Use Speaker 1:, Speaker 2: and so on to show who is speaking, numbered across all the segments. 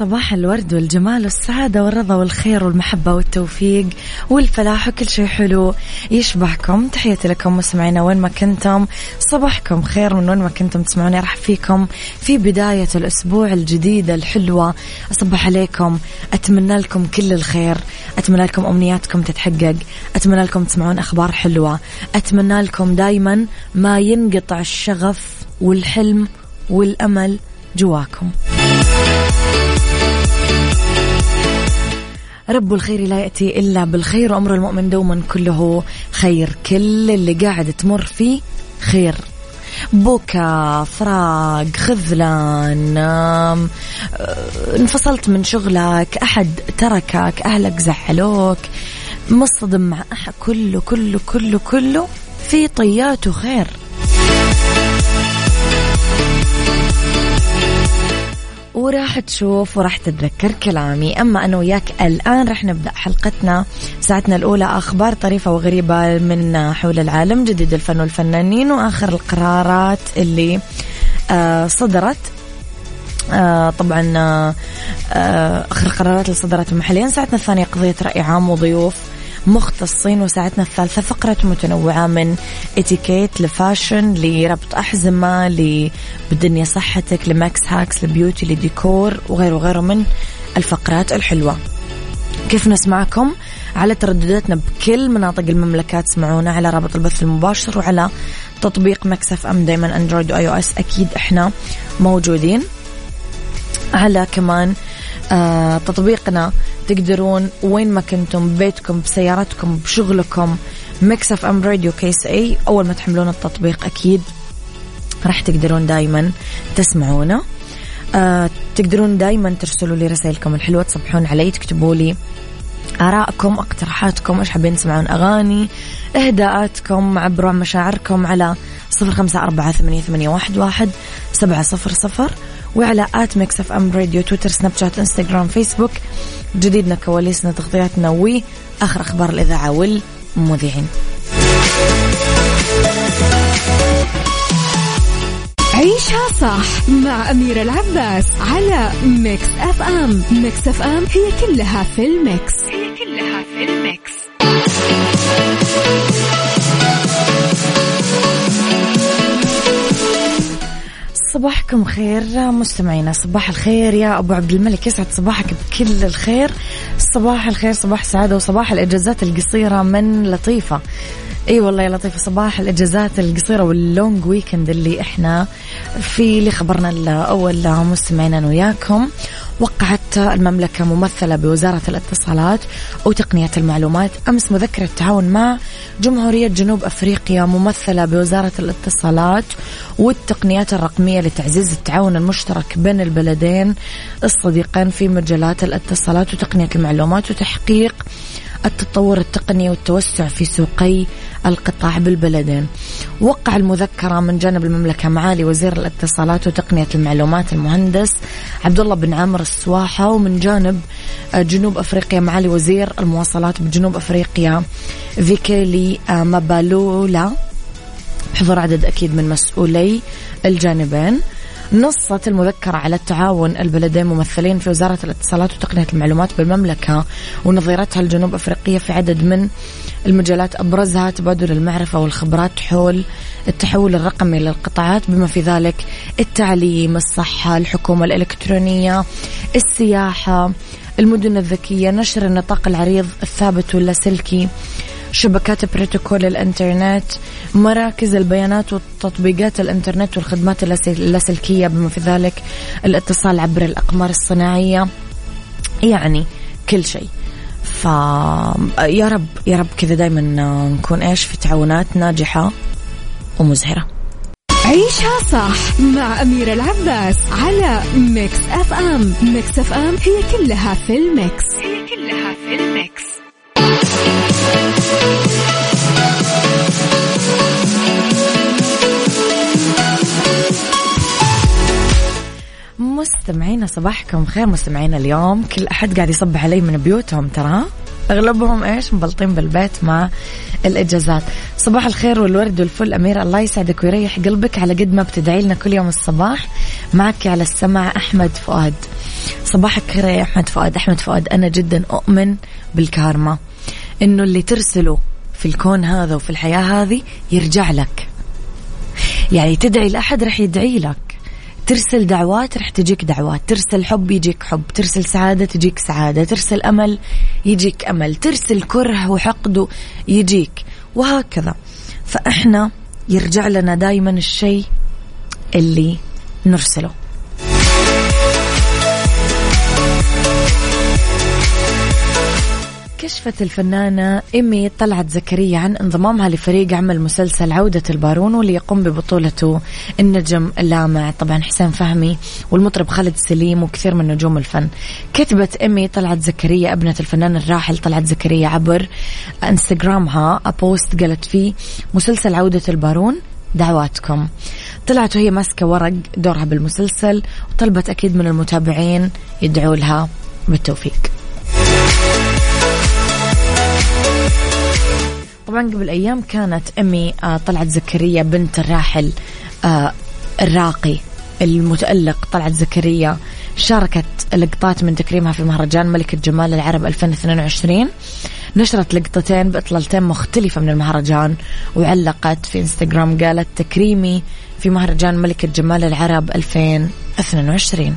Speaker 1: صباح الورد والجمال والسعادة والرضا والخير والمحبة والتوفيق والفلاح وكل شيء حلو يشبهكم. تحياتي لكم مستمعينا وين ما كنتم. صباحكم خير من وين ما كنتم تسمعوني. راح فيكم في بداية الأسبوع الجديدة الحلوة. أصبح عليكم. أتمنى لكم كل الخير. أتمنى لكم أمنياتكم تتحقق. أتمنى لكم تسمعون أخبار حلوة. أتمنى لكم دايما ما ينقطع الشغف والحلم والأمل جواكم. رب الخير لا يأتي إلا بالخير وأمر المؤمن دوما كله خير. كل اللي قاعد تمر فيه خير. بكى فراق خذلان انفصلت من شغلك أحد تركك أهلك زعلوك مصطدم مع أحد كله كله كله كله في طياته خير. وراح تشوف وراح تتذكر كلامي. أما أنا وياك الآن راح نبدأ حلقتنا ساعتنا الأولى أخبار طريفة وغريبة من حول العالم جديد الفن والفنانين وآخر القرارات اللي آه صدرت. آه طبعا آه آخر القرارات اللي صدرت محليا. ساعتنا الثانية قضية رأي عام وضيوف. مختصين وساعتنا الثالثة فقرة متنوعة من اتيكيت ل fashion لربط أحزمة لبدنيا صحتك ل Mix Hacks ل beauty لديكور وغيره وغيره من الفقرات الحلوة. كيف نسمعكم؟ على تردداتنا بكل مناطق المملكة تسمعونا على رابط البث المباشر وعلى تطبيق Mix FM دايما Android و iOS أكيد إحنا موجودين. على كمان آه تطبيقنا تقدرون وين ما كنتم ببيتكم بسيارتكم بشغلكم. Mix FM Radio KSA أول ما تحملون التطبيق أكيد راح تقدرون دائما تسمعونا. آه تقدرون دائما ترسلوا لي رسائلكم الحلوة تصبحون علي تكتبوا لي آرائكم اقتراحاتكم إيش حابين تسمعون أغاني إهداءاتكم عبروا عن مشاعركم على صفر خمسة أربعة ثمانية, واحد سبعة صفر صفر. وعلى at Mix FM Radio Twitter Snapchat Instagram Facebook. جديدنا كواليسنا تغطياتنا وآخر أخبار الإذاعة والمذيعين.
Speaker 2: عيشها صح مع أميرة العباس على Mix FM. Mix FM هي كلها في ال mix. هي كلها في ال mix.
Speaker 1: صباحكم خير. مستمعينا صباح الخير. يا أبو عبد الملك يسعد صباحك بكل الخير. صباح الخير صباح السعاده وصباح الإجازات القصيرة من لطيفة. إي أيوة والله يا لطيفة صباح الإجازات القصيرة واللونج ويكند اللي إحنا في اللي خبرنا الأول مستمعينا وياكم. وقعت المملكة ممثلة بوزارة الاتصالات وتقنية المعلومات. أمس مذكرة تعاون مع جمهورية جنوب أفريقيا ممثلة بوزارة الاتصالات والتقنيات الرقمية لتعزيز التعاون المشترك بين البلدين الصديقين في مجالات الاتصالات وتقنية المعلومات وتحقيق التطور التقني والتوسع في سوقي القطاع بالبلدين. وقع المذكرة من جانب المملكة معالي وزير الاتصالات وتقنية المعلومات المهندس عبد الله بن عامر السواحة ومن جانب جنوب أفريقيا معالي وزير المواصلات بجنوب أفريقيا فيكيلي مابالولا. بحضور عدد أكيد من مسؤولي الجانبين. نصت المذكرة على التعاون البلدين ممثلين في وزارة الاتصالات وتقنية المعلومات بالمملكة ونظيرتها الجنوب أفريقية في عدد من المجالات أبرزها تبادل المعرفة والخبرات حول التحول الرقمي للقطاعات بما في ذلك التعليم الصحة الحكومة الإلكترونية السياحة المدن الذكية نشر النطاق العريض الثابت واللاسلكي شبكات بروتوكول الإنترنت مراكز البيانات وتطبيقات الإنترنت والخدمات اللاسلكية بما في ذلك الاتصال عبر الأقمار الصناعية. يعني كل شيء. فيا رب يا رب كذا دايما نكون إيش في تعاونات ناجحة ومزهرة.
Speaker 2: عيشها صح مع أميرة العباس على Mix FM. Mix FM هي كلها في ال mix. هي كلها في الميكس.
Speaker 1: مستمعينا صباحكم خير مستمعينا اليوم كل أحد قاعد يصبح علي من بيوتهم ترى. أغلبهم إيش؟ مبلطين بالبيت مع الإجازات. صباح الخير والورد والفل. اميره الله يسعدك ويريح قلبك. على قد ما بتدعي لنا كل يوم الصباح معك على السمع أحمد فؤاد. صباحك خير يا أحمد فؤاد. أحمد فؤاد أنا جدا أؤمن بالكارما. إنه اللي ترسله في الكون هذا وفي الحياة هذه يرجع لك. يعني تدعي لأحد راح يدعي لك. ترسل دعوات رح تجيك دعوات. ترسل حب يجيك حب ترسل سعادة تجيك سعادة. ترسل أمل يجيك أمل. ترسل كره وحقد يجيك. وهكذا. فإحنا يرجع لنا دايما الشيء اللي نرسله. كشفت الفنانة إيمي طلعت زكريا عن انضمامها لفريق عمل مسلسل عودة البارون واللي يقوم ببطولته النجم اللامع. طبعا حسين فهمي والمطرب خالد سليم وكثير من نجوم الفن. كتبت إيمي طلعت زكريا أبنة الفنان الراحل طلعت زكريا عبر إنستغرامها. بوست قالت فيه مسلسل عودة البارون دعواتكم. طلعت وهي ماسكة ورق دورها بالمسلسل وطلبت أكيد من المتابعين يدعوا لها بالتوفيق. طبعا قبل أيام كانت أمي آه، طلعت زكريا بنت الراحل آه، الراقي المتألق طلعت زكريا شاركت لقطات من تكريمها في مهرجان ملكة جمال العرب 2022 نشرت لقطتين بإطلالتين مختلفة من المهرجان وعلقت في إنستغرام قالت تكريمي في مهرجان ملكة جمال العرب 2022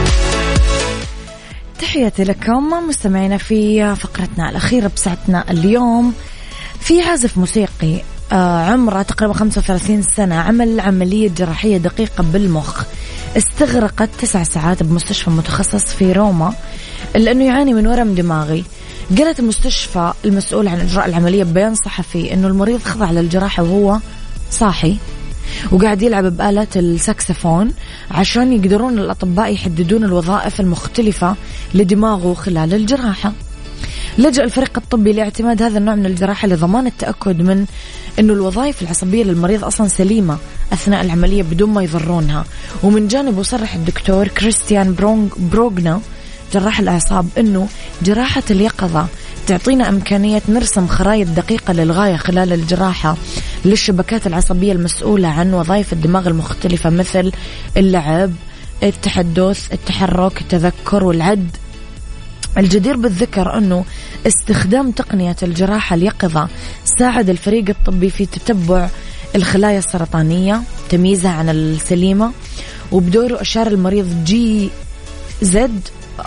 Speaker 1: تحياتي لكم مستمعينا في فقرتنا الأخيرة بساعتنا اليوم. في عازف موسيقي آه، عمره تقريبا 35 سنة عمل عملية جراحية دقيقة بالمخ. استغرقت تسع ساعات بمستشفى متخصص في روما لأنه يعاني من ورم دماغي. قالت المستشفى المسؤول عن إجراء العملية ببيان صحفي أنه المريض خضع للجراحة وهو صاحي. وقاعد يلعب بآلة الساكسفون عشان يقدرون الأطباء يحددون الوظائف المختلفة لدماغه خلال الجراحة. لجأ الفريق الطبي لاعتماد هذا النوع من الجراحة لضمان التأكد من أنه الوظائف العصبية للمريض أصلا سليمة أثناء العملية بدون ما يضرونها. ومن جانبه صرح الدكتور كريستيان بروغنا جراح الأعصاب أنه جراحة اليقظة تعطينا إمكانية نرسم خرائط دقيقة للغاية خلال الجراحة. للشبكات العصبية المسؤولة عن وظائف الدماغ المختلفة مثل اللعب التحدث التحرك التذكر والعد. الجدير بالذكر أنه استخدام تقنية الجراحة اليقظة ساعد الفريق الطبي في تتبع الخلايا السرطانية تمييزها عن السليمة. وبدوره أشار المريض جي زد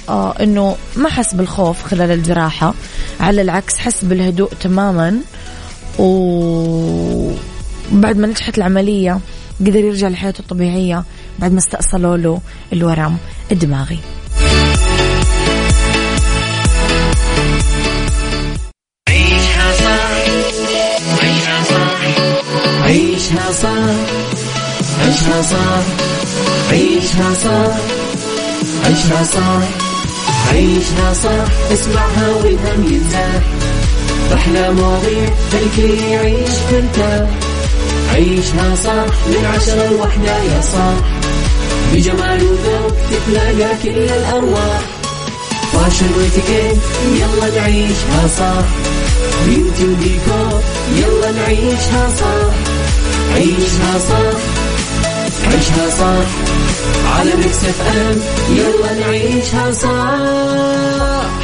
Speaker 1: آه أنه ما حس بالخوف خلال الجراحة على العكس حس بالهدوء تماما. وبعد ما نجحت العملية قدر يرجع لحياته الطبيعية بعد ما استأصلوا له الورم الدماغي.
Speaker 3: عيشها صح عيشها صح عيشها صح عيشها صح عيشها صح عيشها صح عيشها صح اسمعها والهم ينزاح أحلى مواضيع خلي يعيش مرتاح عيشها صح من عشرة لوحدة يا صاح بجمال وذوق تتلاقى كل الأرواح. فاشل واتيكيت يلا نعيشها صح بيوتي وديكور يلا نعيشها صح عيشها صح عيشها صح على Mix FM يلا نعيشها صح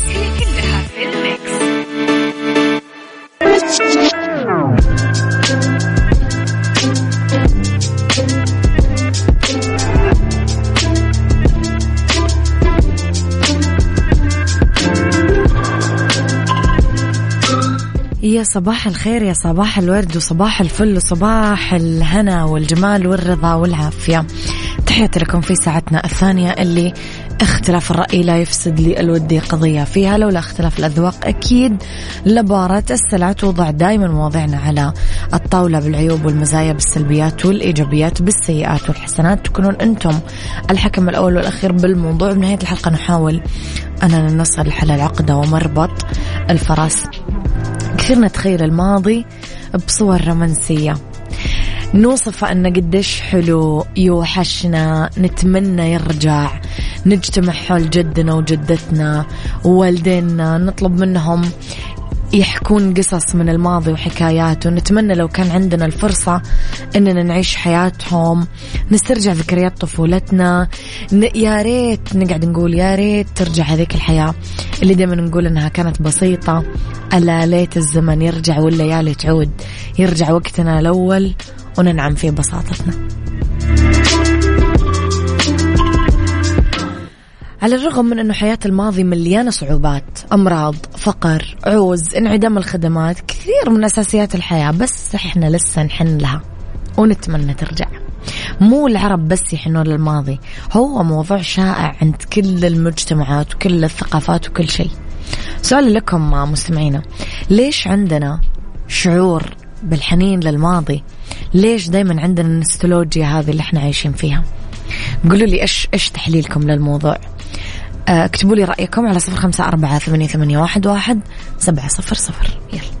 Speaker 1: يا صباح الخير يا صباح الورد وصباح الفل وصباح الهنا والجمال والرضا والعافية. تحياتي لكم في ساعتنا الثانية اللي اختلاف الرأي لا يفسد لي الودي قضية فيها. لولا اختلاف الأذواق أكيد لبارة السلع توضع دائما مواضيعنا على الطاولة بالعيوب والمزايا بالسلبيات والإيجابيات بالسيئات والحسنات. تكونون أنتم الحكم الأول والأخير بالموضوع. بنهاية الحلقة نحاول أننا نصل لحل العقدة ومربط الفرس. كثير نتخيل الماضي بصور رومانسية. نوصف أنه قديش حلو يوحشنا نتمنى يرجع. نجتمع حول جدنا وجدتنا ووالدينا نطلب منهم يحكون قصص من الماضي وحكايات ونتمنى لو كان عندنا الفرصة إننا نعيش حياتهم. نسترجع ذكريات طفولتنا. يا ريت نقعد نقول يا ريت ترجع هذيك الحياة اللي دائما نقول إنها كانت بسيطة. ألا ليت الزمن يرجع والليالي تعود. يرجع وقتنا الأول وننعم في بساطتنا. على الرغم من أنه حياة الماضي مليانة صعوبات أمراض فقر عوز انعدام الخدمات كثير من أساسيات الحياة بس إحنا لسه نحن لها ونتمنى ترجع. مو العرب بس يحنون للماضي هو موضوع شائع عند كل المجتمعات وكل الثقافات وكل شيء. سؤال لكم مستمعينا ليش عندنا شعور بالحنين للماضي؟ ليش دايما عندنا النستولوجيا هذه اللي إحنا عايشين فيها؟ قولوا لي إيش إيش تحليلكم للموضوع؟ اكتبوا لي رأيكم على صفر خمسة أربعة ثمانية, ثمانية واحد, واحد سبعة صفر صفر. يلا.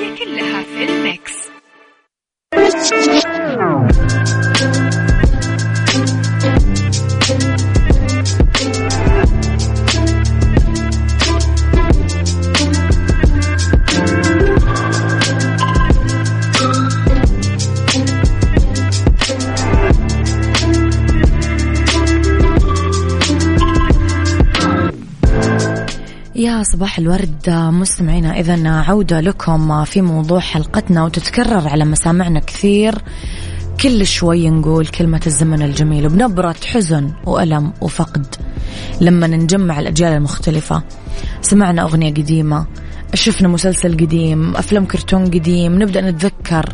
Speaker 1: صباح الورد مستمعينا. إذا عودة لكم في موضوع حلقتنا وتتكرر على مسامعنا كثير. كل شوي نقول كلمة الزمن الجميل بنبرة حزن وألم وفقد. لما نجمع الأجيال المختلفة. سمعنا أغنية قديمة شفنا مسلسل قديم أفلام كرتون قديم نبدأ نتذكر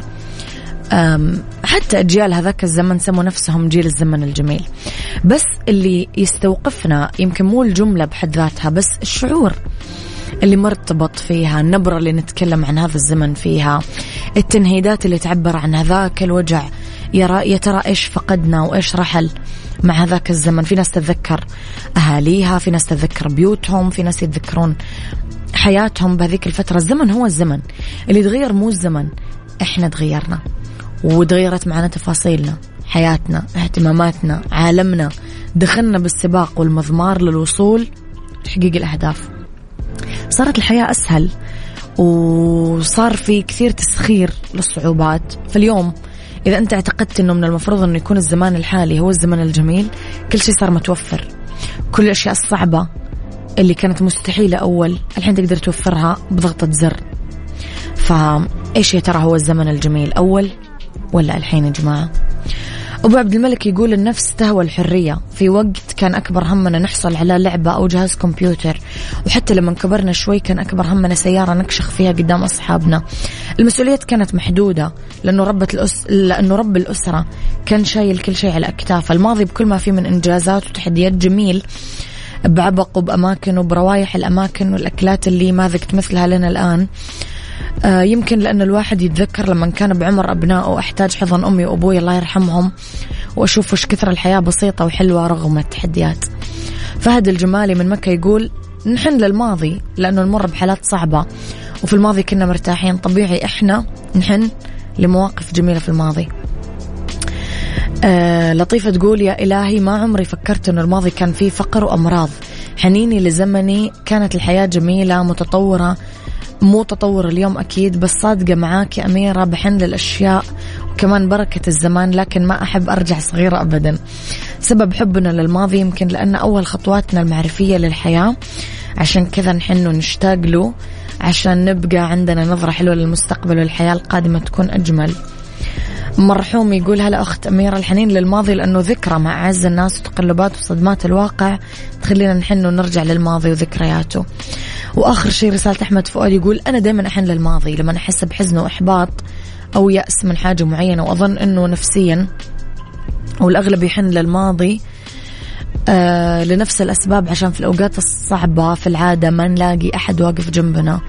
Speaker 1: حتى أجيال هذاك الزمن سموا نفسهم جيل الزمن الجميل. بس اللي يستوقفنا يمكن مو الجملة بحد ذاتها بس الشعور اللي مرتبط فيها النبرة اللي نتكلم عن هذا الزمن فيها التنهيدات اللي تعبر عن هذاك الوجع. يرى يا ترى إيش فقدنا وإيش رحل مع هذاك الزمن؟ في ناس تتذكر أهاليها في ناس تتذكر بيوتهم في ناس يتذكرون حياتهم بهذيك الفترة. الزمن هو الزمن. اللي تغير مو الزمن إحنا تغيرنا. وتغيرت معنا تفاصيلنا حياتنا اهتماماتنا عالمنا. دخلنا بالسباق والمضمار للوصول لتحقيق الأهداف. صارت الحياة أسهل وصار في كثير تسخير للصعوبات. فاليوم إذا أنت اعتقدت أنه من المفروض أنه يكون الزمان الحالي هو الزمن الجميل كل شيء صار متوفر. كل الأشياء الصعبة اللي كانت مستحيلة أول الحين تقدر توفرها بضغطة زر. فإيش يا ترى هو الزمن الجميل؟ أول ولا الحين يا جماعة؟ أبو عبد الملك يقول النفس تهوى الحرية. في وقت كان أكبر همنا نحصل على لعبة أو جهاز كمبيوتر وحتى لما كبرنا شوي كان أكبر همنا سيارة نكشخ فيها قدام أصحابنا. المسؤوليات كانت محدودة لأنه ربة الأس... لأنه رب الأسرة كان شايل كل شيء على أكتافه. الماضي بكل ما فيه من إنجازات وتحديات جميل بعبق وبأماكن وبروايح الأماكن والأكلات اللي ما ذقت مثلها لنا الآن. يمكن لأن الواحد يتذكر لما كان بعمر أبنائه أحتاج حضن أمي وأبوي الله يرحمهم وأشوف وش كثر الحياة بسيطة وحلوة رغم التحديات. فهد الجمالي من مكة يقول نحن للماضي لأنه نمر بحالات صعبة وفي الماضي كنا مرتاحين. طبيعي إحنا نحن لمواقف جميلة في الماضي. آه لطيفة تقول يا إلهي ما عمري فكرت أنه الماضي كان فيه فقر وأمراض. حنيني لزمني كانت الحياة جميلة متطورة مو تطور اليوم أكيد بس صادقة معاك يا أميرة بحن للأشياء وكمان بركة الزمان لكن ما أحب أرجع صغيرة أبدا. سبب حبنا للماضي يمكن لأن أول خطواتنا المعرفية للحياة عشان كذا نحن ونشتاق له عشان نبقى عندنا نظرة حلوة للمستقبل والحياة القادمة تكون أجمل. مرحوم يقول هلا أخت أميرة الحنين للماضي لأنه ذكرى مع أعز الناس وتقلبات وصدمات الواقع. تخلينا نحن ونرجع للماضي وذكرياته. وآخر شيء رسالة أحمد فؤاد يقول أنا دائما أحن للماضي لما أحس بحزن وإحباط أو يأس من حاجة معينة وأظن أنه نفسيا والأغلب يحن للماضي آه لنفس الأسباب عشان في الأوقات الصعبة في العادة ما نلاقي أحد واقف جنبنا.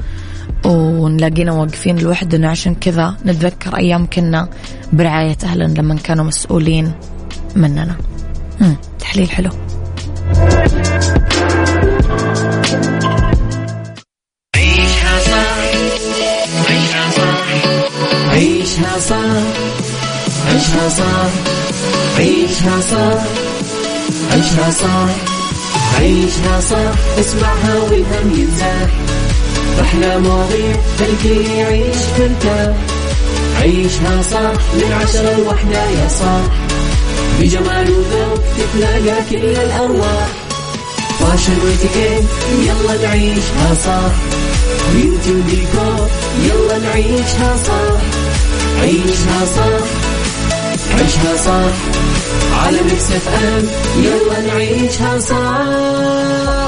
Speaker 1: ونلاقينا واقفين لوحدنا. عشان كذا نتذكر أيام كنا برعاية أهلنا لما كانوا مسؤولين مننا. مم. تحليل حلو.
Speaker 3: عيشها صح عيشها صح عيشها صح عيشها صح عيشها صح عيشها صح عيشها صح اسمعها والهم ينزاح. أحلى مواضيع خلي يعيش ترتاح عيشها صح من عشرة لوحدة يا صاح بجمال وذوق تتلاقى كل الأرواح. fashion واتيكيت يلا نعيشها صح beauty وديكور يلا نعيشها صح عيشها صح عيشها صح على Mix FM يلا نعيشها صح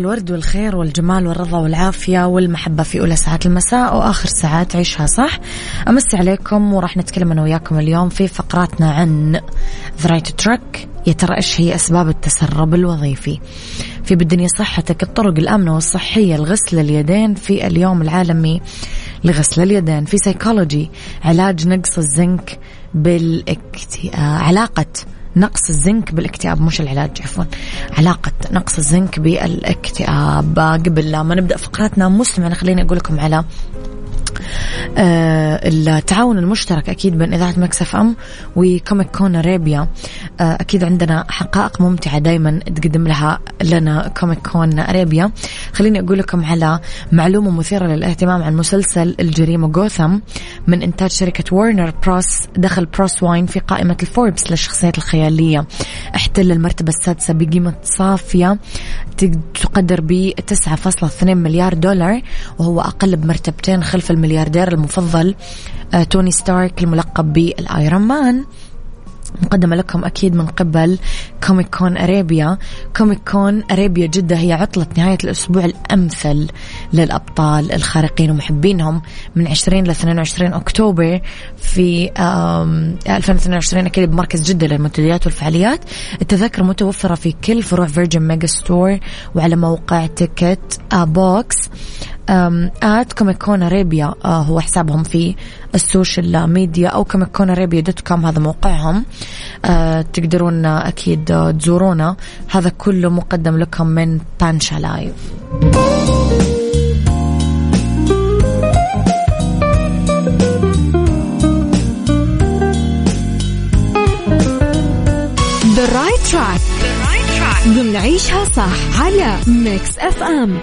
Speaker 1: الورد والخير والجمال والرضا والعافية والمحبة في أولى ساعات المساء وآخر ساعات عيشها صح. أمسي عليكم وراح نتكلم أنا وياكم اليوم في فقراتنا عن The Right Track. يا ترى إيش هي أسباب التسرب الوظيفي؟ في بالدنيا صحتك الطرق الآمنة والصحية لغسل اليدين. في اليوم العالمي لغسل اليدين. في سيكولوجي علاج نقص الزنك بالاكتئاب علاقة نقص الزنك بالاكتئاب مش العلاج عفوا. علاقة نقص الزنك بالاكتئاب. قبل ما نبدأ فقراتنا مستمعنا خليني أقول لكم على آه التعاون المشترك أكيد بين إذاعة Mix FM و Comic Con Arabia. آه أكيد عندنا حقائق ممتعة دائما تقدم لها لنا Comic Con Arabia. خليني أقول لكم على معلومة مثيرة للاهتمام عن مسلسل الجريمة جوثم من إنتاج شركة Warner Bros دخل Bruce Wayne في قائمة الفوربس للشخصيات الخيالية. احتل المرتبة السادسة بقيمة صافية تقدر ب 9.2 مليار دولار وهو أقل بمرتبتين خلف الملياردير المفضل آه، Tony Stark الملقب بال Iron Man. مقدمة لكم أكيد من قبل Comic Con Arabia. Comic Con Arabia جدة هي عطلة نهاية الأسبوع الأمثل للأبطال الخارقين ومحبينهم من 20 ل 22 أكتوبر في 2022 أكيد بمركز جدة للمنتديات والفعاليات. التذاكر متوفرة في كل فروع فيرجن ميجا ستور وعلى موقع تيكت بوكس. at كوميكون أريبيا آه هو حسابهم في السوشيال ميديا أو كوميكون أريبيا dot com هذا موقعهم. آه تقدرون أكيد تزورونا. هذا كله مقدم لكم من بانشا لايف
Speaker 2: The right track. ضمن عيشها صح على ميكس FM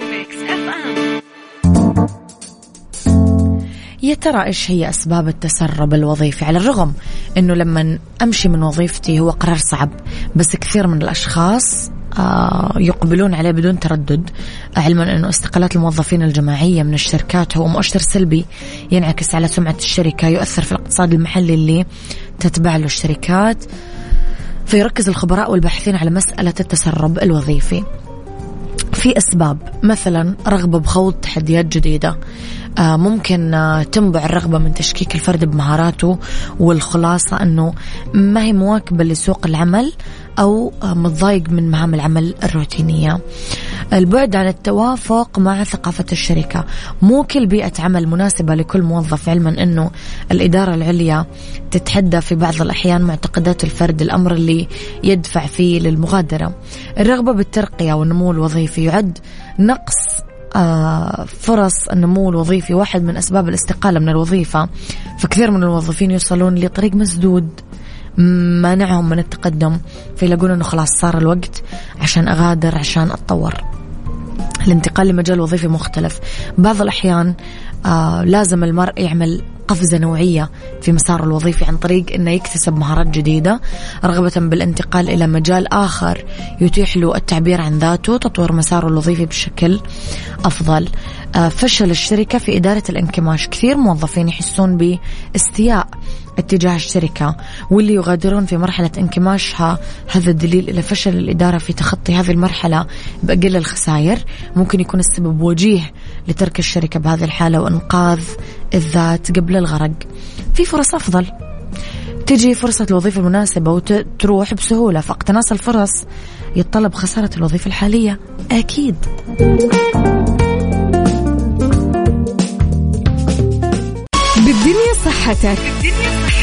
Speaker 1: يا ترى إيش هي أسباب التسرب الوظيفي؟ على الرغم إنه لما أمشي من وظيفتي هو قرار صعب بس كثير من الأشخاص آه، يقبلون عليه بدون تردد علما إنه استقالات الموظفين الجماعية من الشركات هو مؤشر سلبي ينعكس على سمعة الشركة يؤثر في الاقتصاد المحلي اللي تتبع له الشركات فيركز الخبراء والباحثين على مسألة التسرب الوظيفي. في أسباب. مثلا رغبة بخوض تحديات جديدة. آه، ممكن آه، تنبع الرغبة من تشكيك الفرد بمهاراته والخلاصة أنه ما هي مواكبة لسوق العمل أو آه، متضايق من مهام العمل الروتينية. البعد عن التوافق مع ثقافة الشركة. مو كل بيئة عمل مناسبة لكل موظف علما أنه الإدارة العليا تتحدى في بعض الأحيان معتقدات الفرد الأمر اللي يدفع فيه للمغادرة. الرغبة بالترقية والنمو الوظيفي يعد نقص آه، فرص النمو الوظيفي واحد من أسباب الاستقالة من الوظيفة. فكثير من الموظفين يوصلون لطريق مسدود. مانعهم من التقدم فيلاقون أنه خلاص صار الوقت عشان أغادر عشان أتطور. الانتقال لمجال وظيفي مختلف. بعض الأحيان آه لازم المرء يعمل قفزة نوعية في مساره الوظيفي عن طريق أنه يكتسب مهارات جديدة رغبة بالانتقال إلى مجال آخر يتيح له التعبير عن ذاته تطوير مساره الوظيفي بشكل أفضل. آه، فشل الشركة في إدارة الانكماش. كثير موظفين يحسون باستياء. اتجاه الشركة واللي يغادرون في مرحلة انكماشها. هذا دليل إلى فشل الإدارة في تخطي هذه المرحلة بأقل الخسائر. ممكن يكون السبب وجيه لترك الشركة بهذه الحالة وإنقاذ الذات قبل الغرق. في فرص أفضل. تجي فرصة الوظيفة المناسبة وتروح بسهولة. فاقتناص الفرص. يتطلب خسارة الوظيفة الحالية. أكيد.
Speaker 2: بالدنيا صحتك.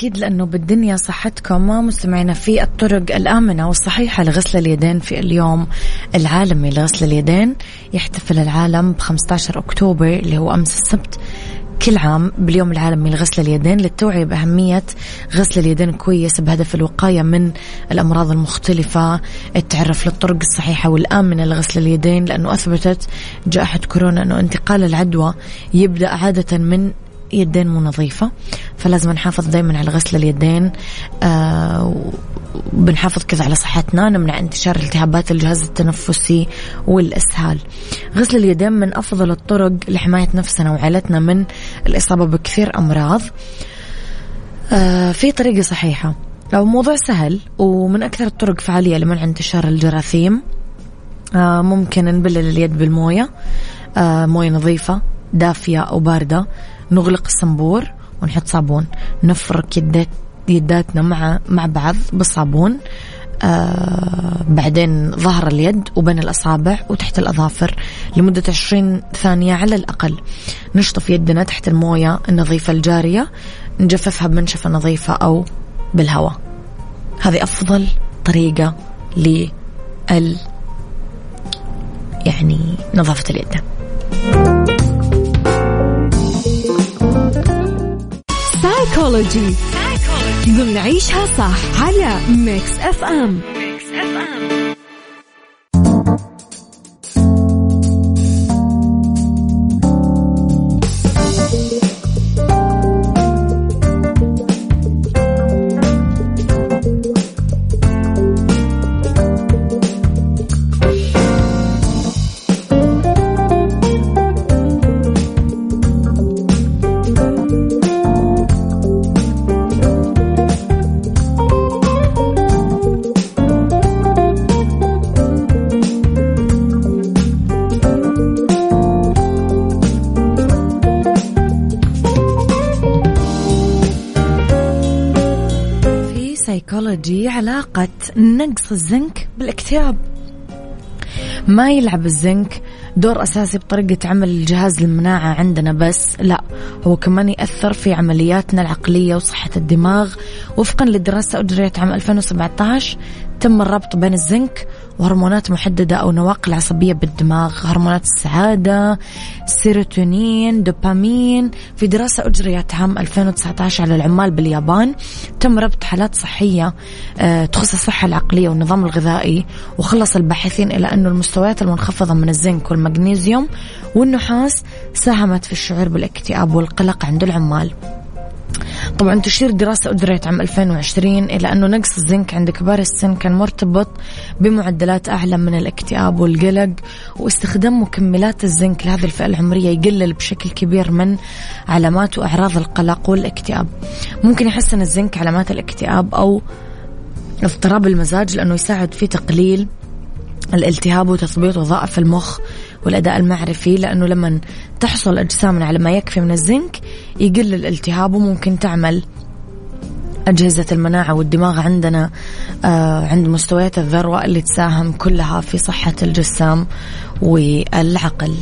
Speaker 1: أكيد لأنه بالدنيا صحتكم مستمعينا في الطرق الآمنة والصحيحة لغسل اليدين في اليوم العالمي. لغسل اليدين يحتفل العالم ب 15 أكتوبر اللي هو أمس السبت. كل عام باليوم العالمي لغسل اليدين للتوعية بأهمية غسل اليدين كويس بهدف الوقاية من الأمراض المختلفة. التعرف للطرق الصحيحة والآمنة لغسل اليدين لأنه أثبتت جائحة كورونا أنه انتقال العدوى يبدأ عادة من يدين مو نظيفة. فلازم نحافظ دايما على غسل اليدين آه بنحافظ كذا على صحتنا نمنع انتشار التهابات الجهاز التنفسي والإسهال. غسل اليدين من أفضل الطرق لحماية نفسنا وعائلتنا من الإصابة بكثير أمراض. آه في طريقة صحيحة. أو موضوع سهل ومن أكثر الطرق فعالية لمنع انتشار الجراثيم. آه ممكن نبلل اليد بالموية. موية نظيفة دافية أو باردة. نغلق الصنبور. ونحط صابون. نفرك يدات يداتنا مع مع بعض بالصابون آه بعدين ظهر اليد وبين الأصابع وتحت الأظافر لمدة 20 ثانية على الأقل. نشطف يدنا تحت الموية النظيفة الجارية نجففها بمنشفة نظيفة أو بالهواء. هذه أفضل طريقة لل يعني نظافة اليد.
Speaker 2: سايكولوجي ضمن عيشها صح على ميكس FM
Speaker 1: بيولوجي علاقة نقص الزنك بالاكتئاب. ما يلعب الزنك دور أساسي بطريقة عمل جهاز المناعة عندنا بس لا هو كمان يأثر في عملياتنا العقلية وصحة الدماغ. وفقا لدراسة أجريت عام 2017 تم الربط بين الزنك وهرمونات محددة أو نواقل عصبية بالدماغ هرمونات السعادة سيروتونين دوبامين. في دراسة أجريت عام 2019 على العمال باليابان تم ربط حالات صحية آه، تخص الصحة العقلية والنظام الغذائي وخلص الباحثين إلى أن المستويات المنخفضة من الزنك والمغنيسيوم والنحاس ساهمت في الشعور بالاكتئاب والقلق عند العمال. طبعا تشير دراسة أجريت عام 2020 إلى أنه نقص الزنك عند كبار السن كان مرتبط بمعدلات أعلى من الاكتئاب والقلق واستخدام مكملات الزنك لهذه الفئة العمرية يقلل بشكل كبير من علامات وأعراض القلق والاكتئاب. ممكن يحسن الزنك علامات الاكتئاب أو اضطراب المزاج لأنه يساعد في تقليل الالتهاب وتثبيط وظائف المخ. والأداء المعرفي لأنه لما تحصل أجسامنا على ما يكفي من الزنك يقل الالتهاب وممكن تعمل أجهزة المناعة والدماغ عندنا آه عند مستويات الذروة اللي تساهم كلها في صحة الجسم والعقل.